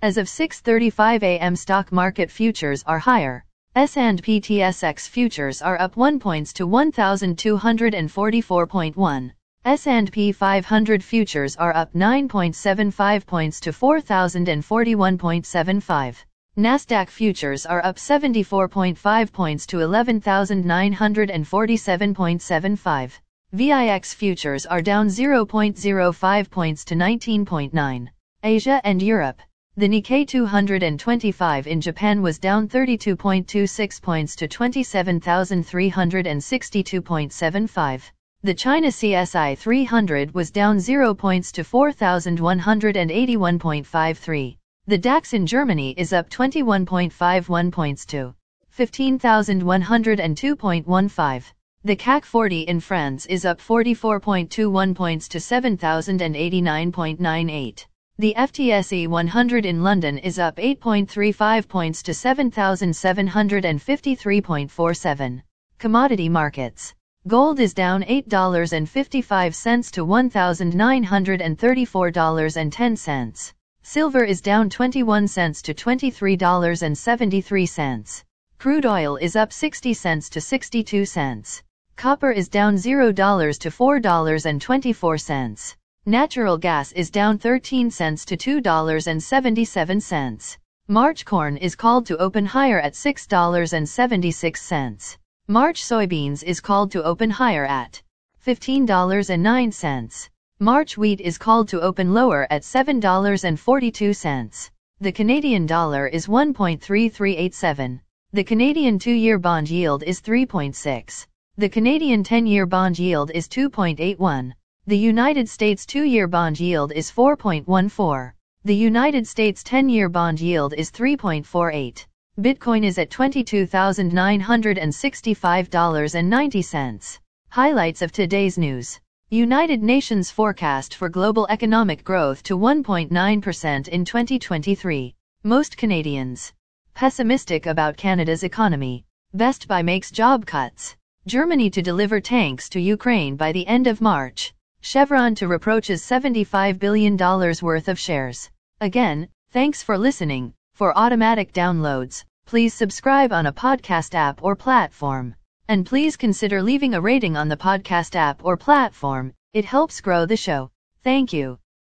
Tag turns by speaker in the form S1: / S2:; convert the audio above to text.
S1: As of 6:35 a.m. stock market futures are higher. S&P TSX futures are up 1 points to 1244.1. S&P 500 futures are up 9.75 points to 4041.75. Nasdaq futures are up 74.5 points to 11947.75. VIX futures are down 0.05 points to 19.9. Asia and Europe. The Nikkei 225 in Japan was down 32.26 points to 27,362.75. The China CSI 300 was down 0 points to 4,181.53. The DAX in Germany is up 21.51 points to 15,102.15. The CAC 40 in France is up 44.21 points to 7,089.98. The FTSE 100 in London is up 8.35 points to 7,753.47. Commodity markets. Gold is down $8.55 to $1,934.10. Silver is down 21 cents to $23.73. Crude oil is up 60 cents to 62 cents. Copper is down $0 to $4.24. Natural gas is down 13 cents to $2.77. March corn is called to open higher at $6.76. March soybeans is called to open higher at $15.09. March wheat is called to open lower at $7.42. The Canadian dollar is 1.3387. The Canadian 2-year bond yield is 3.6. The Canadian 10-year bond yield is 2.81. The United States 2-year bond yield is 4.14. The United States 10-year bond yield is 3.48. Bitcoin is at $22,965.90. Highlights of today's news. United Nations forecast for global economic growth to 1.9% in 2023. Most Canadians pessimistic about Canada's economy. Best Buy makes job cuts. Germany to deliver tanks to Ukraine by the end of March. Chevron to repurchase $75 billion worth of shares. Again, thanks for listening. For automatic downloads, please subscribe on a podcast app or platform. And please consider leaving a rating on the podcast app or platform. It helps grow the show. Thank you.